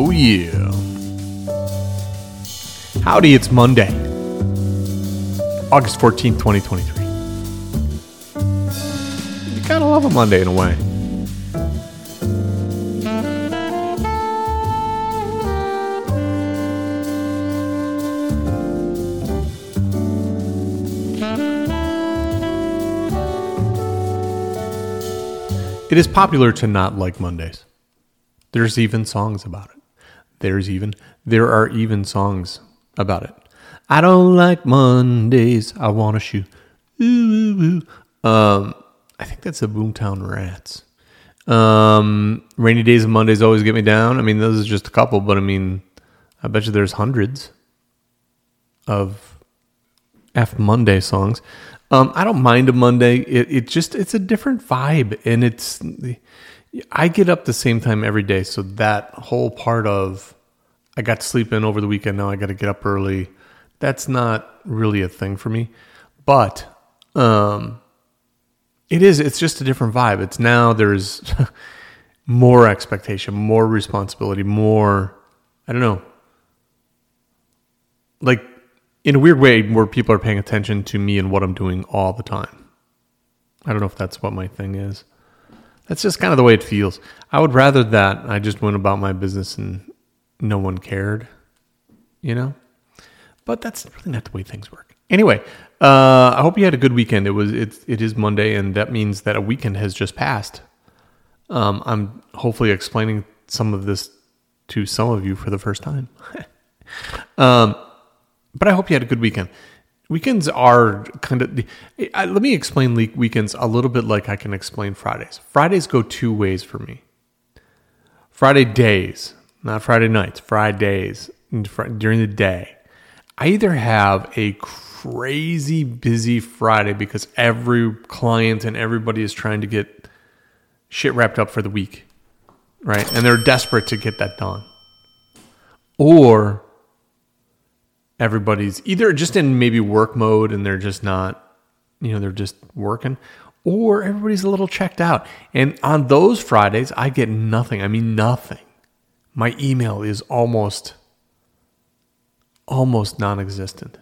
Oh, yeah. Howdy, it's Monday, August 14th, 2023. You gotta love a Monday in a way. It is popular to not like Mondays. There's even songs about it. There's even there are even songs about it. I don't like Mondays. I want to shoot. Ooh, ooh, ooh. Um, I think that's the Boomtown Rats. Um, rainy days and Mondays always get me down. I mean, those are just a couple, but I mean, I bet you there's hundreds of F Monday songs. Um, I don't mind a Monday. It, it just it's a different vibe, and it's I get up the same time every day, so that whole part of I got to sleep in over the weekend. Now I got to get up early. That's not really a thing for me, but um, it is. It's just a different vibe. It's now there's more expectation, more responsibility, more. I don't know. Like in a weird way where people are paying attention to me and what I'm doing all the time. I don't know if that's what my thing is. That's just kind of the way it feels. I would rather that I just went about my business and no one cared, you know? But that's really not the way things work. Anyway, uh, I hope you had a good weekend. It was it, it is Monday, and that means that a weekend has just passed. Um, I'm hopefully explaining some of this to some of you for the first time. um, but I hope you had a good weekend. Weekends are kind of. let me explain weekends a little bit like I can explain Fridays. Fridays go two ways for me. Friday days, not Friday nights, Fridays during the day. I either have a crazy busy Friday because every client and everybody is trying to get shit wrapped up for the week, right? And they're desperate to get that done. Or everybody's either just in maybe work mode and they're just not, you know, they're just working, or everybody's a little checked out. And on those Fridays, I get nothing. I mean, nothing. My email is almost, almost non existent.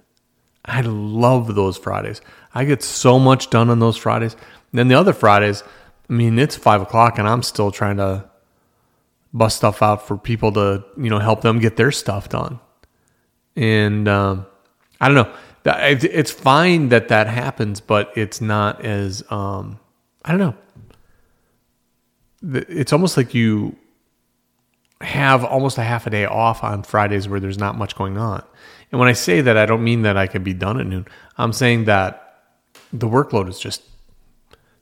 I love those Fridays. I get so much done on those Fridays. And then the other Fridays, I mean, it's five o'clock and I'm still trying to bust stuff out for people to, you know, help them get their stuff done and um, I don't know. It's fine that that happens, but it's not as um, I don't know. It's almost like you have almost a half a day off on Fridays where there's not much going on. And when I say that, I don't mean that I can be done at noon. I'm saying that the workload is just,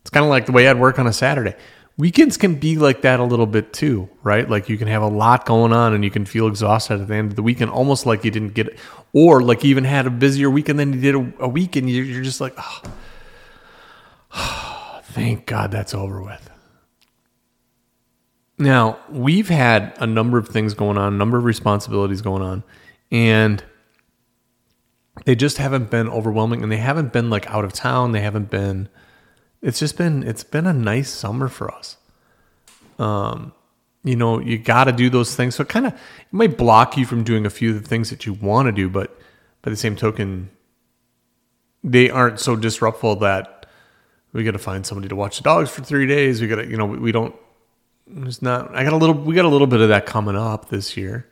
it's kind of like the way I'd work on a Saturday weekends can be like that a little bit too, right? Like you can have a lot going on and you can feel exhausted at the end of the weekend, almost like you didn't get it, or like you even had a busier weekend than you did a, a week, and you're, you're just like, oh, oh, thank God that's over with. Now, we've had a number of things going on, a number of responsibilities going on, and they just haven't been overwhelming and they haven't been like out of town. They haven't been it's just been it's been a nice summer for us. Um, you know, you got to do those things. So it kind of it might block you from doing a few of the things that you want to do, but by the same token, they aren't so disruptful that we got to find somebody to watch the dogs for three days. We got to, you know, we, we don't. It's not. I got a little. We got a little bit of that coming up this year.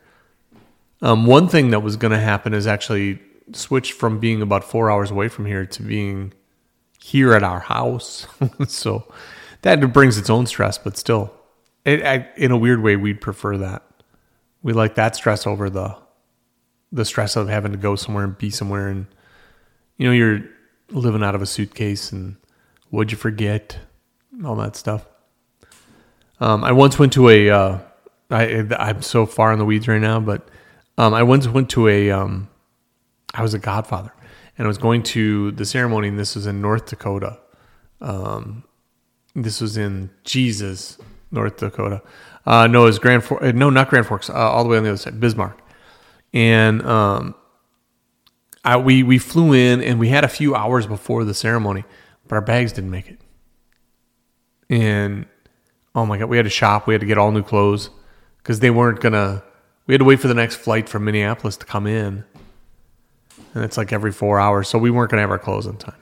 Um, one thing that was going to happen is actually switch from being about four hours away from here to being here at our house. so that brings its own stress, but still, it, I, in a weird way, we'd prefer that. We like that stress over the the stress of having to go somewhere and be somewhere, and you know, you're living out of a suitcase and what'd you forget, all that stuff. Um, I once went to a. Uh, I, I'm so far in the weeds right now, but um, I once went to a. Um, I was a Godfather and I was going to the ceremony, and this was in North Dakota. Um, this was in Jesus, North Dakota. Uh, no, it was Grand Forks. No, not Grand Forks. Uh, all the way on the other side, Bismarck. And um, I, we we flew in, and we had a few hours before the ceremony, but our bags didn't make it. And oh my god, we had to shop. We had to get all new clothes because they weren't gonna we had to wait for the next flight from Minneapolis to come in, and it's like every four hours. So we weren't gonna have our clothes on time,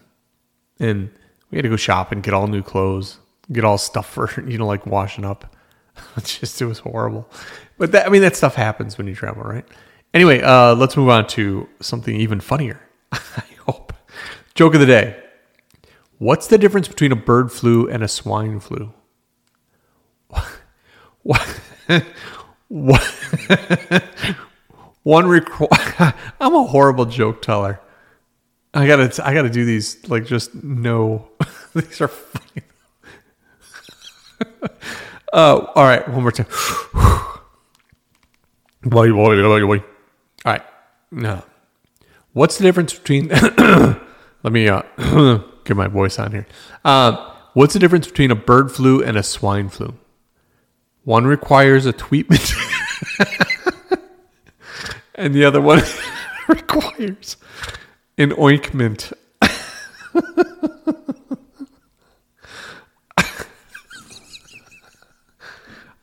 and we had to go shop and get all new clothes, get all stuff for you know like washing up. It's just it was horrible, but that I mean that stuff happens when you travel, right? Anyway, uh, let's move on to something even funnier. I hope. Joke of the day. What's the difference between a bird flu and a swine flu? One requ- I'm a horrible joke teller. I gotta, I gotta do these like just no. these are funny. uh, all right, one more time. All right, no. What's the difference between? let me uh, get my voice on here. Uh, what's the difference between a bird flu and a swine flu? One requires a treatment, and the other one requires an ointment.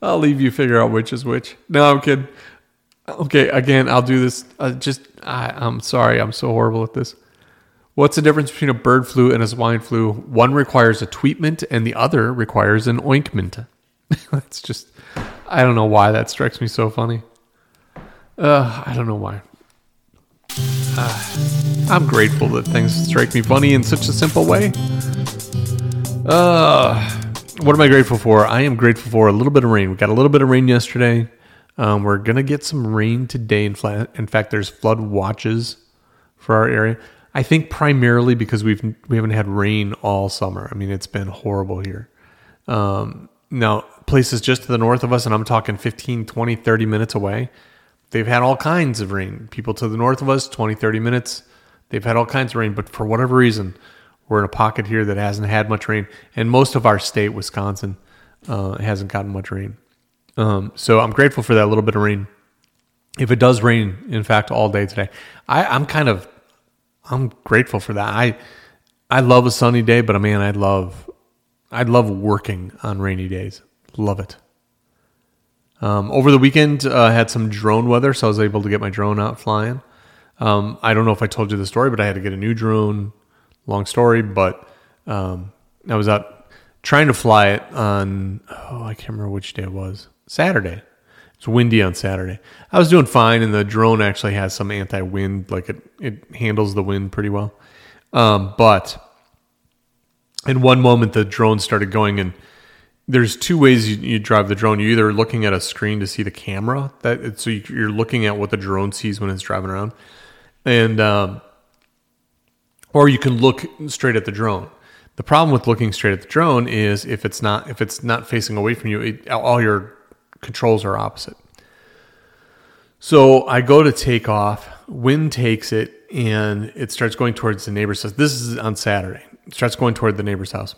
I'll leave you figure out which is which. No, I'm kidding. Okay, again, I'll do this. Uh, just, I, I'm sorry, I'm so horrible at this. What's the difference between a bird flu and a swine flu? One requires a treatment, and the other requires an ointment. That's just, I don't know why that strikes me so funny. Uh, I don't know why. Uh, I'm grateful that things strike me funny in such a simple way. Uh, what am I grateful for? I am grateful for a little bit of rain. We got a little bit of rain yesterday. Um, we're gonna get some rain today. In, in fact, there's flood watches for our area. I think primarily because we've we haven't had rain all summer. I mean, it's been horrible here. Um, now, places just to the north of us, and I'm talking 15, 20, 30 minutes away, they've had all kinds of rain. People to the north of us, 20, 30 minutes, they've had all kinds of rain. But for whatever reason, we're in a pocket here that hasn't had much rain. And most of our state, Wisconsin, uh, hasn't gotten much rain. Um, so I'm grateful for that little bit of rain. If it does rain, in fact, all day today, I, I'm kind of I'm grateful for that. I I love a sunny day, but I mean, I love I love working on rainy days. Love it. Um, over the weekend, uh, I had some drone weather, so I was able to get my drone out flying. Um, I don't know if I told you the story, but I had to get a new drone. Long story, but um, I was out trying to fly it on, oh, I can't remember which day it was. Saturday. It's windy on Saturday. I was doing fine, and the drone actually has some anti-wind, like it it handles the wind pretty well. Um, but in one moment, the drone started going, and there's two ways you, you, drive the drone. You're either looking at a screen to see the camera, that so you're looking at what the drone sees when it's driving around, and um, or you can look straight at the drone. The problem with looking straight at the drone is if it's not if it's not facing away from you, it, all your controls are opposite. So I go to take off, wind takes it, and it starts going towards the neighbor's house. This is on Saturday. Starts going toward the neighbor's house.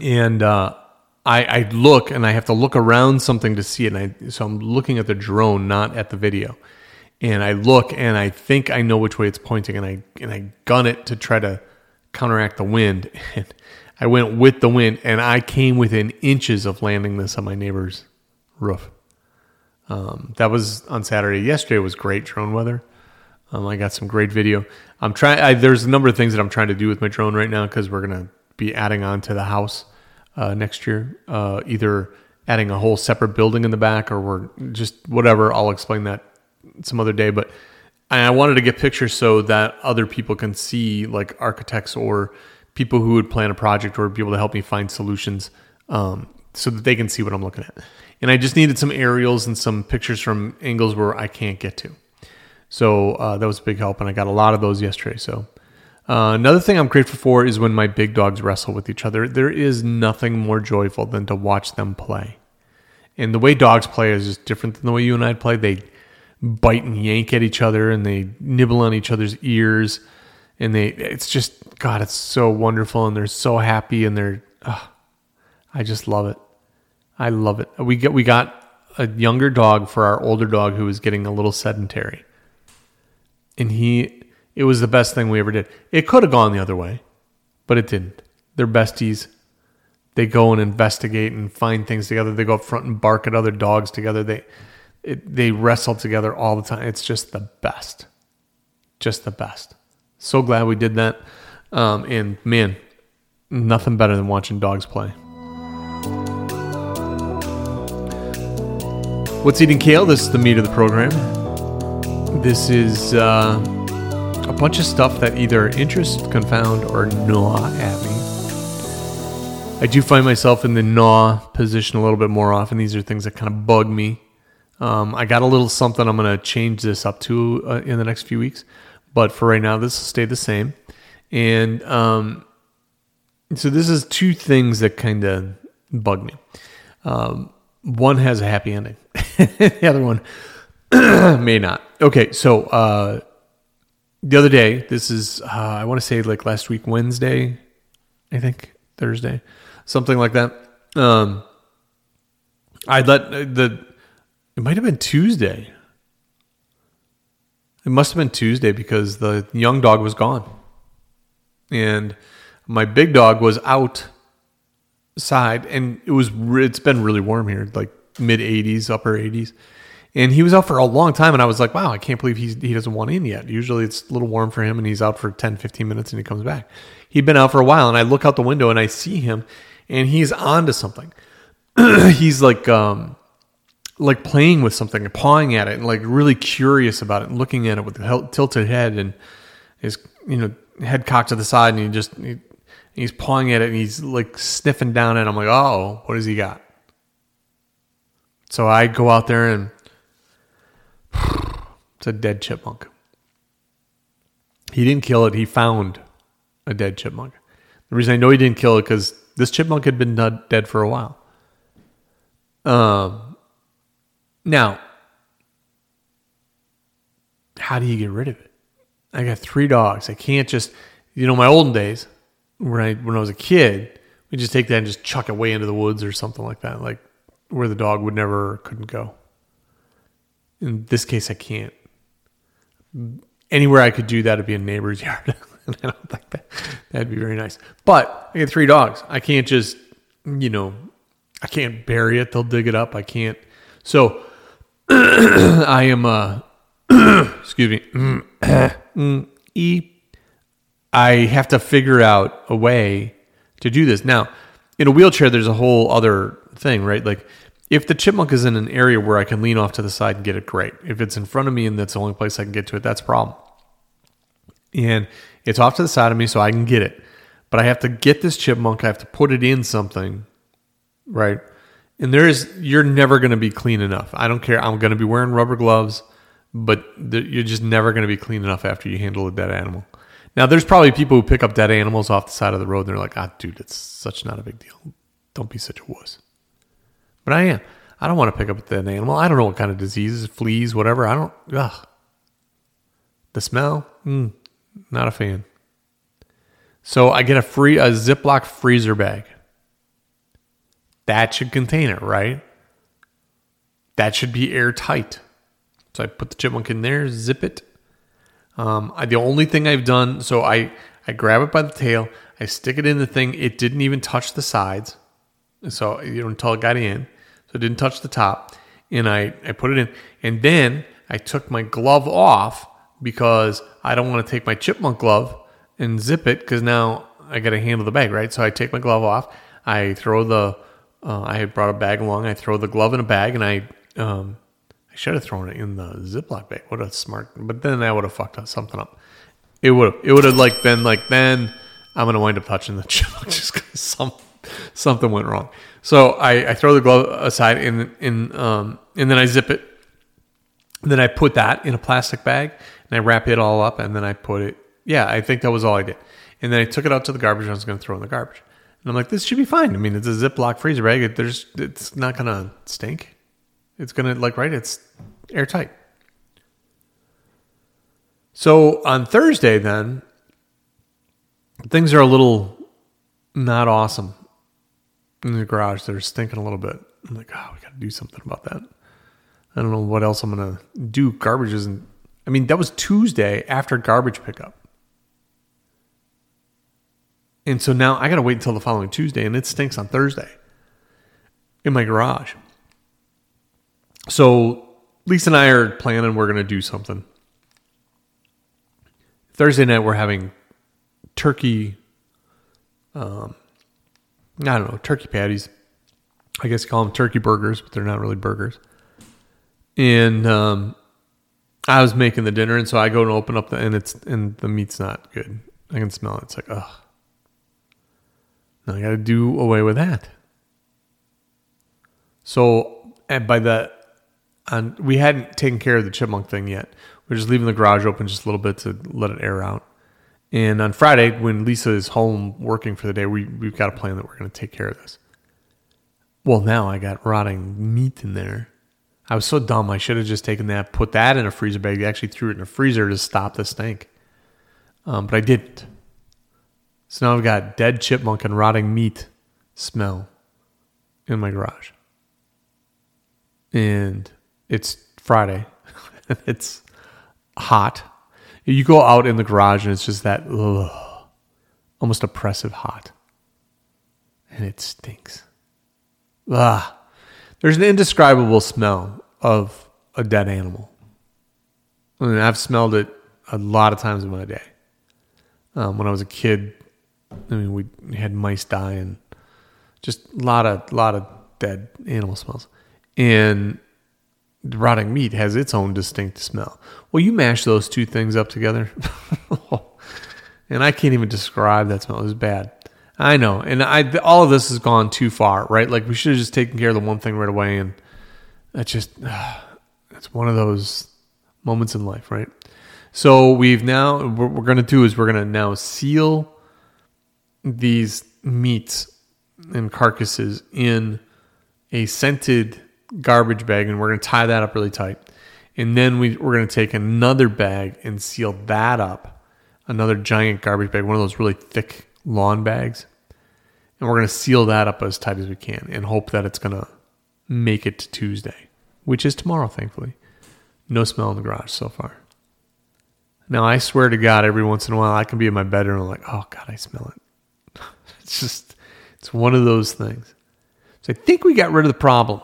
And uh, I, I, look and I have to look around something to see it. And I, so I'm looking at the drone, not at the video. And I look and I think I know which way it's pointing, and I and I gun it to try to counteract the wind. And I went with the wind, and I came within inches of landing this on my neighbor's roof. Um, that was on Saturday. Yesterday was great drone weather. Um, I got some great video. I'm trying. There's a number of things that I'm trying to do with my drone right now because we're gonna be adding on to the house uh, next year. Uh, either adding a whole separate building in the back, or we're just whatever. I'll explain that some other day. But I wanted to get pictures so that other people can see, like architects or people who would plan a project or be able to help me find solutions, um, so that they can see what I'm looking at and I just needed some aerials and some pictures from angles where I can't get to. So uh, that was a big help, and I got a lot of those yesterday. So uh, another thing I'm grateful for is when my big dogs wrestle with each other. There is nothing more joyful than to watch them play. And the way dogs play is just different than the way you and I play. They bite and yank at each other, and they nibble on each other's ears, and they it's just God, it's so wonderful, and they're so happy, and they're uh, I just love it. I love it. We get we got a younger dog for our older dog who was getting a little sedentary. And he it was the best thing we ever did. It could have gone the other way, but it didn't. They're besties. They go and investigate and find things together. They go up front and bark at other dogs together. They It, they wrestle together all the time. It's just the best. Just the best. So glad we did that. Um, and man, nothing better than watching dogs play. What's Eating Kale? This is the meat of the program. This is uh, a bunch of stuff that either interest, confound, or gnaw at me. I do find myself in the gnaw position a little bit more often. These are things that kind of bug me. Um, I got a little something I'm going to change this up to uh, in the next few weeks, but for right now, this will stay the same. And um, so this is two things that kind of bug me. Um, one has a happy ending. the other one may not. Okay, so uh, the other day, this is uh, I want to say like last week Wednesday, I think Thursday something like that. Um, I let the it might have been Tuesday. It must have been Tuesday because the young dog was gone, and my big dog was outside, and it was it's been really warm here, like mid 80s, upper 80s. And he was out for a long time, and I was like, wow, I can't believe he's, he doesn't want in yet. Usually it's a little warm for him, and he's out for 10, 15 minutes, and he comes back. He'd been out for a while, and I look out the window, and I see him, and he's onto something. he's like um like playing with something and pawing at it and like really curious about it and looking at it with a tilted head and his you know head cocked to the side and he just he, he's pawing at it and he's like sniffing down it. I'm like, oh, what does he got? So I go out there and it's a dead chipmunk. He didn't kill it. He found a dead chipmunk. The reason I know he didn't kill it because this chipmunk had been dead for a while. Um, now, how do you get rid of it? I got three dogs. I can't just, you know, my olden days when I when I was a kid, we just take that and just chuck it way into the woods or something like that, like where the dog would never couldn't go. In this case, I can't. Anywhere I could do that would be a neighbor's yard. and I don't think that that'd be very nice. But I got three dogs. I can't just, you know, I can't bury it. They'll dig it up. I can't. So I am, uh, excuse me, e. I have to figure out a way to do this. Now, in a wheelchair, there's a whole other thing, right? Like, if the chipmunk is in an area where I can lean off to the side and get it, great. If it's in front of me and that's the only place I can get to it, that's a problem. And it's off to the side of me so I can get it. But I have to get this chipmunk, I have to put it in something, right? And there is, you're never going to be clean enough. I don't care. I'm going to be wearing rubber gloves, but you're just never going to be clean enough after you handle a dead animal. Now, there's probably people who pick up dead animals off the side of the road and they're like, ah, dude, it's such not a big deal. Don't be such a wuss. But I am. I don't want to pick up a dead animal. I don't know what kind of diseases, fleas, whatever. I don't, ugh. The smell, mm, not a fan. So I get a free a Ziploc freezer bag. That should contain it, right? That should be airtight. So I put the chipmunk in there, zip it. Um, I, the only thing I've done, so I I grab it by the tail, I stick it in the thing. It didn't even touch the sides, so you know until it got in, so it didn't touch the top. And I I put it in, and then I took my glove off because I don't want to take my chipmunk glove and zip it because now I got to handle the bag, right? So I take my glove off. I throw the, uh, I had brought a bag along. I throw the glove in a bag and I, um, I should have thrown it in the Ziploc bag. What a smart, but then that would have fucked up something up. It would have, it would have like been like, then I'm to wind up touching the chipmunk just because some, something went wrong. So I, I throw the glove aside and, and, um, and then I zip it. Then I put that in a plastic bag and I wrap it all up and then I put it. Yeah, I think that was all I did. And then I took it out to the garbage. And I was going to throw in the garbage. And I'm like, this should be fine. I mean, it's a Ziploc freezer bag. It, there's, it's not going to stink. It's going to, like, right? It's airtight. So on Thursday, then, things are a little not awesome in the garage. They're stinking a little bit. I'm like, oh, we got to do something about that. I don't know what else I'm to do. Garbage isn't I mean, that was Tuesday after garbage pickup. And so now I got to wait until the following Tuesday, and it stinks on Thursday in my garage. So Lisa and I are planning we're to do something. Thursday night we're having turkey. Um, I don't know turkey patties. I guess you call them turkey burgers, but they're not really burgers. And um, I was making the dinner, and so I go and open up the and it's and the meat's not good. I can smell it. It's like ugh. Now I got to do away with that. So and by that, and we hadn't taken care of the chipmunk thing yet. We are just leaving the garage open just a little bit to let it air out. And on Friday, when Lisa is home working for the day, we we've got a plan that we're going to take care of this. Well, now I got rotting meat in there. I was so dumb. I should have just taken that, put that in a freezer bag. I actually threw it in a freezer to stop the stink. Um, but I didn't. So now I've got dead chipmunk and rotting meat smell in my garage. And it's Friday. it's hot. You go out in the garage and it's just that ugh, almost oppressive hot. And it stinks. Ah, there's an indescribable smell of a dead animal. I mean, I've smelled it a lot of times in my day. Um, when I was a kid, I mean, we had mice die and just a lot of lot of dead animal smells. And rotting meat has its own distinct smell. Well, you mash those two things up together, and I can't even describe that smell. It was bad. I know, and I all of this has gone too far, right? Like we should have just taken care of the one thing right away, and that's just it's one of those moments in life, right? So we've now what we're going to do is we're going to now seal these meats and carcasses in a scented garbage bag, and we're going to tie that up really tight. And then we, we're going to take another bag and seal that up, another giant garbage bag, one of those really thick lawn bags. And we're going to seal that up as tight as we can and hope that it's going to make it to Tuesday, which is tomorrow, thankfully. No smell in the garage so far. Now, I swear to God, every once in a while, I can be in my bedroom and I'm like, oh, God, I smell it. it's just, it's one of those things. So I think we got rid of the problem.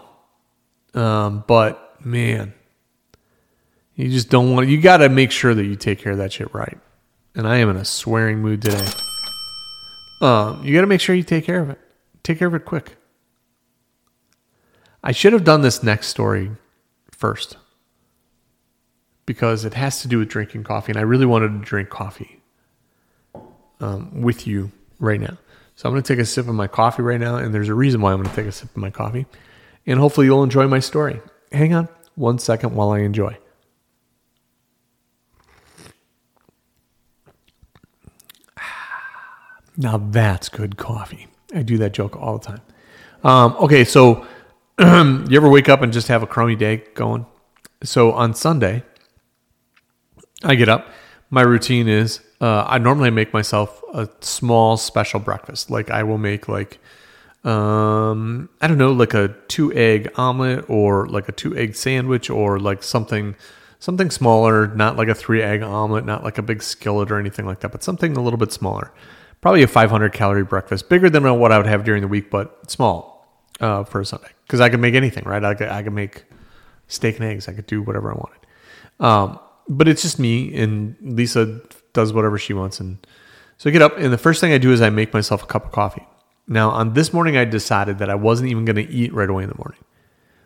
Um, but man, you just don't want. You got to make sure that you take care of that shit right. And I am in a swearing mood today. Um, you got to make sure you take care of it. Take care of it quick. I should have done this next story first because it has to do with drinking coffee, and I really wanted to drink coffee um, with you right now. So I'm going to take a sip of my coffee right now, and there's a reason why I'm going to take a sip of my coffee and hopefully you'll enjoy my story. Hang on one second while I enjoy. Now that's good coffee. I do that joke all the time. Um, okay, so you ever wake up and just have a crummy day going? So on Sunday, I get up. My routine is uh, I normally make myself a small special breakfast. Like I will make like um, I don't know, like a two egg omelet or like a two egg sandwich or like something something smaller, not like a three egg omelet, not like a big skillet or anything like that, but something a little bit smaller. Probably a 500 calorie breakfast, bigger than what I would have during the week, but small uh, for a Sunday. Because I could make anything, right? I could, I could make steak and eggs. I could do whatever I wanted. Um, but it's just me, and Lisa does whatever she wants. And so I get up, and the first thing I do is I make myself a cup of coffee. Now, on this morning, I decided that I wasn't even going to eat right away in the morning.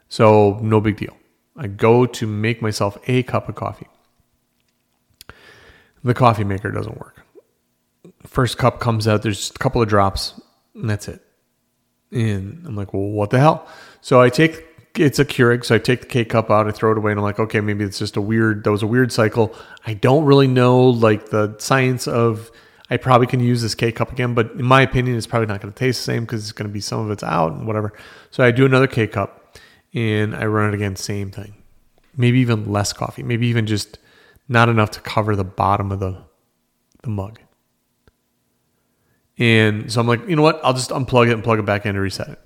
So, no big deal. I go to make myself a cup of coffee. The coffee maker doesn't work. First cup comes out, there's just a couple of drops, and that's it. And I'm like, well, what the hell? So I take it's a Keurig, so I take the K cup out, I throw it away, and I'm like, okay, maybe it's just a weird. That was a weird cycle. I don't really know like the science of I probably can use this K cup again, but in my opinion, it's probably not going to taste the same because it's going to be some of it's out and whatever. So I do another K cup and I run it again, same thing. Maybe even less coffee, maybe even just not enough to cover the bottom of the the mug. And so I'm like, you know what? I'll just unplug it and plug it back in to reset it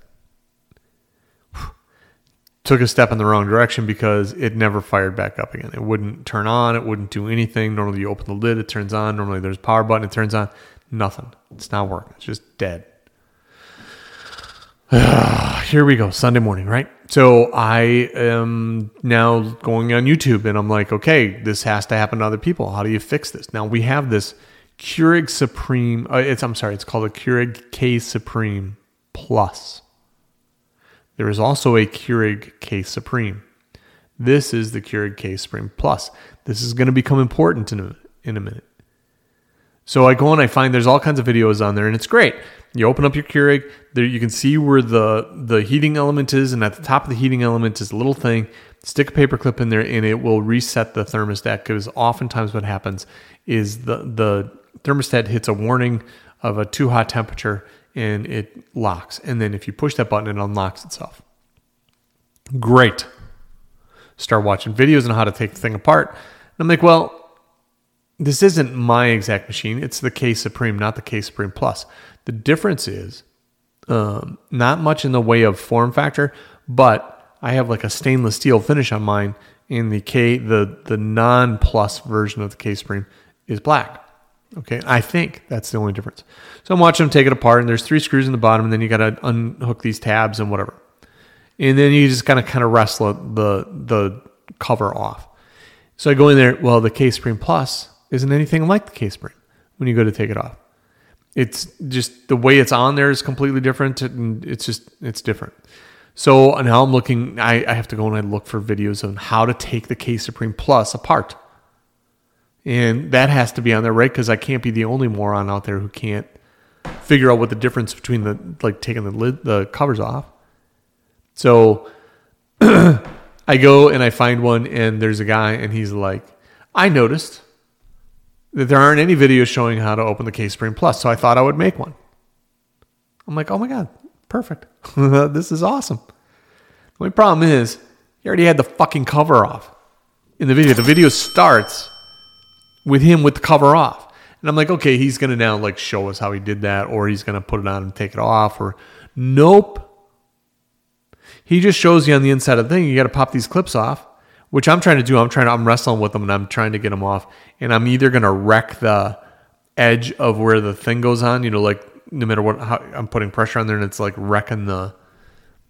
took a step in the wrong direction because it never fired back up again. It wouldn't turn on, it wouldn't do anything. Normally you open the lid, it turns on. Normally there's a power button, it turns on. Nothing. It's not working. It's just dead. here we go, Sunday morning, right? So I am now going on YouTube and I'm like, okay, this has to happen to other people. How do you fix this? Now we have this Keurig Supreme. Uh, it's I'm sorry, it's called a Keurig K Supreme Plus. There is also a Keurig K Supreme. This is the Keurig K Supreme Plus. This is going to become important in a, in a minute. So I go and I find there's all kinds of videos on there, and it's great. You open up your Keurig, there you can see where the the heating element is, and at the top of the heating element is a little thing. Stick a paper clip in there, and it will reset the thermostat. Because oftentimes what happens is the the thermostat hits a warning of a too hot temperature, and it locks. And then if you push that button, it unlocks itself. Great. Start watching videos on how to take the thing apart. And I'm like, well, this isn't my exact machine. It's the K Supreme, not the K Supreme Plus. The difference is um, not much in the way of form factor, but I have like a stainless steel finish on mine, and the K the the non plus version of the K Supreme is black. Okay, I think that's the only difference. So I'm watching them take it apart, and there's three screws in the bottom, and then you got to unhook these tabs and whatever, and then you just kind of kind of wrestle the the cover off. So I go in there. Well, the K Supreme Plus isn't anything like the K Supreme when you go to take it off. It's just the way it's on there is completely different. And it's just, it's different. So now I'm looking, I, I have to go and I look for videos on how to take the K Supreme Plus apart. And that has to be on there, right? Because I can't be the only moron out there who can't figure out what the difference between the, like taking the lid, the covers off. So I go and I find one, and there's a guy, and he's like, I noticed that there aren't any videos showing how to open the K Supreme Plus, so I thought I would make one. I'm like, oh my God, perfect. this is awesome. The only problem is, he already had the fucking cover off in the video. The video starts with him with the cover off. And I'm like, okay, he's going to now like show us how he did that, or he's going to put it on and take it off, or nope. He just shows you on the inside of the thing, you got to pop these clips off which I'm trying to do. I'm trying to, I'm wrestling with them and I'm trying to get them off. And I'm either going to wreck the edge of where the thing goes on, you know, like no matter what, how, I'm putting pressure on there and it's like wrecking the,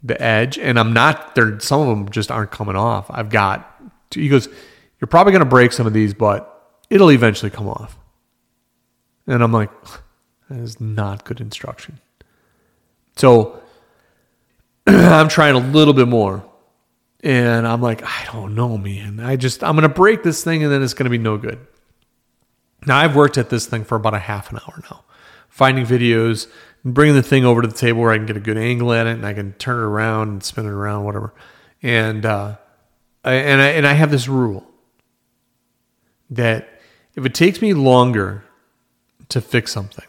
the edge. And I'm not there. Some of them just aren't coming off. I've got, he goes, you're probably going to break some of these, but it'll eventually come off. And I'm like, that is not good instruction. So I'm trying a little bit more and I'm like, I don't know, man. I just, I'm going to break this thing and then it's going to be no good. Now, I've worked at this thing for about a half an hour now, finding videos, bringing the thing over to the table where I can get a good angle at it and I can turn it around and spin it around, whatever. And, uh, I, and, I, and I have this rule that if it takes me longer to fix something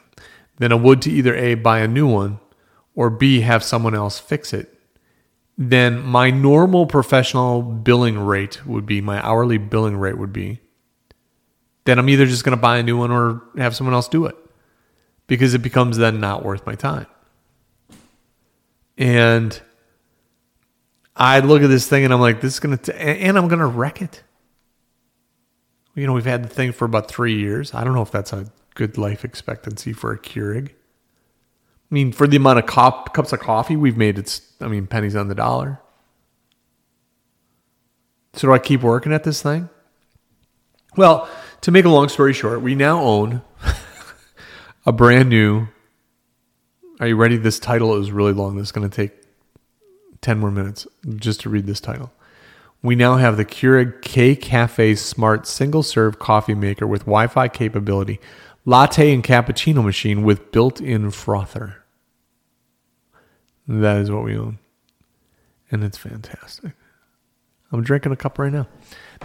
than it would to either A, buy a new one, or B, have someone else fix it, then my normal professional billing rate would be my hourly billing rate would be then I'm either just going to buy a new one or have someone else do it because it becomes then not worth my time. And I look at this thing and I'm like, this is going to, and I'm going to wreck it. You know, we've had the thing for about three years. I don't know if that's a good life expectancy for a Keurig. I mean, for the amount of cop, cups of coffee we've made, it's, I mean, pennies on the dollar. So do I keep working at this thing? Well, to make a long story short, we now own a brand new. Are you ready? This title is really long. This is going to take 10 more minutes just to read this title. We now have the Keurig K Cafe Smart single serve coffee maker with Wi Fi capability latte and cappuccino machine with built in frother. That is what we own. And it's fantastic. I'm drinking a cup right now.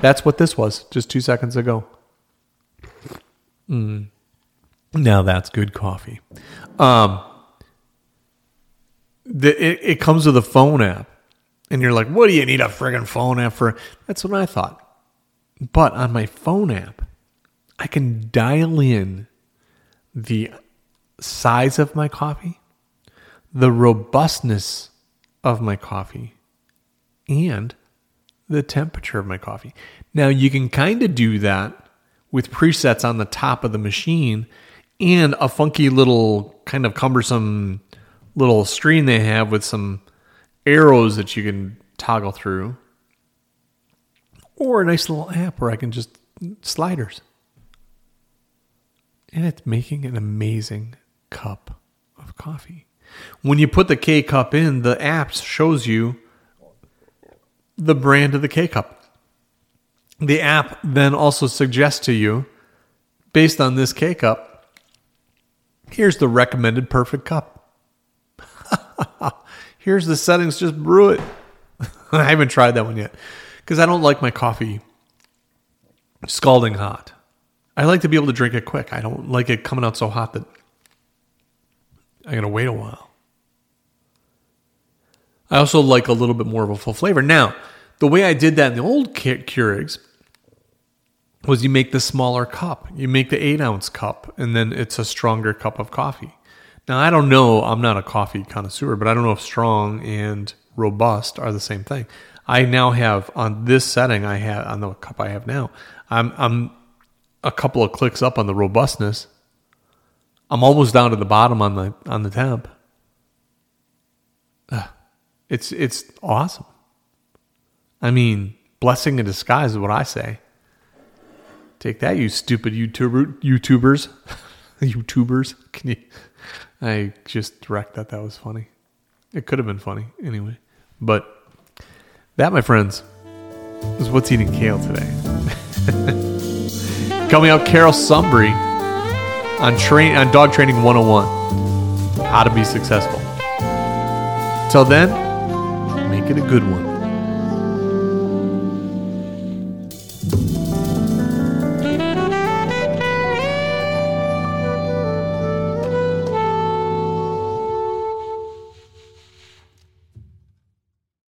That's what this was just two seconds ago. Mm. Now that's good coffee. Um, the, it, it comes with a phone app. And you're like, what do you need a friggin' phone app for? That's what I thought. But on my phone app, I can dial in the size of my coffee, the robustness of my coffee, and the temperature of my coffee. Now, you can kind of do that with presets on the top of the machine and a funky little kind of cumbersome little screen they have with some arrows that you can toggle through, or a nice little app where I can just sliders. And it's making an amazing cup of coffee. When you put the K cup in, the app shows you the brand of the K cup. The app then also suggests to you, based on this K cup, here's the recommended perfect cup. here's the settings, just brew it. I haven't tried that one yet because I don't like my coffee scalding hot. I like to be able to drink it quick. I don't like it coming out so hot that I gotta wait a while. I also like a little bit more of a full flavor. Now, the way I did that in the old Keurigs was you make the smaller cup. You make the eight ounce cup, and then it's a stronger cup of coffee. Now, I don't know, I'm not a coffee connoisseur, but I don't know if strong and robust are the same thing. I now have on this setting, I have on the cup I have now, I'm, I'm a couple of clicks up on the robustness. I'm almost down to the bottom on the on the temp. It's it's awesome. I mean, blessing in disguise is what I say. Take that, you stupid YouTuber YouTubers. YouTubers. Can you I just direct that that was funny. It could have been funny anyway. But that, my friends, is what's eating kale today. Coming up, Carol Sumbry on train on Dog Training 101. How to be successful. Till then, make it a good one.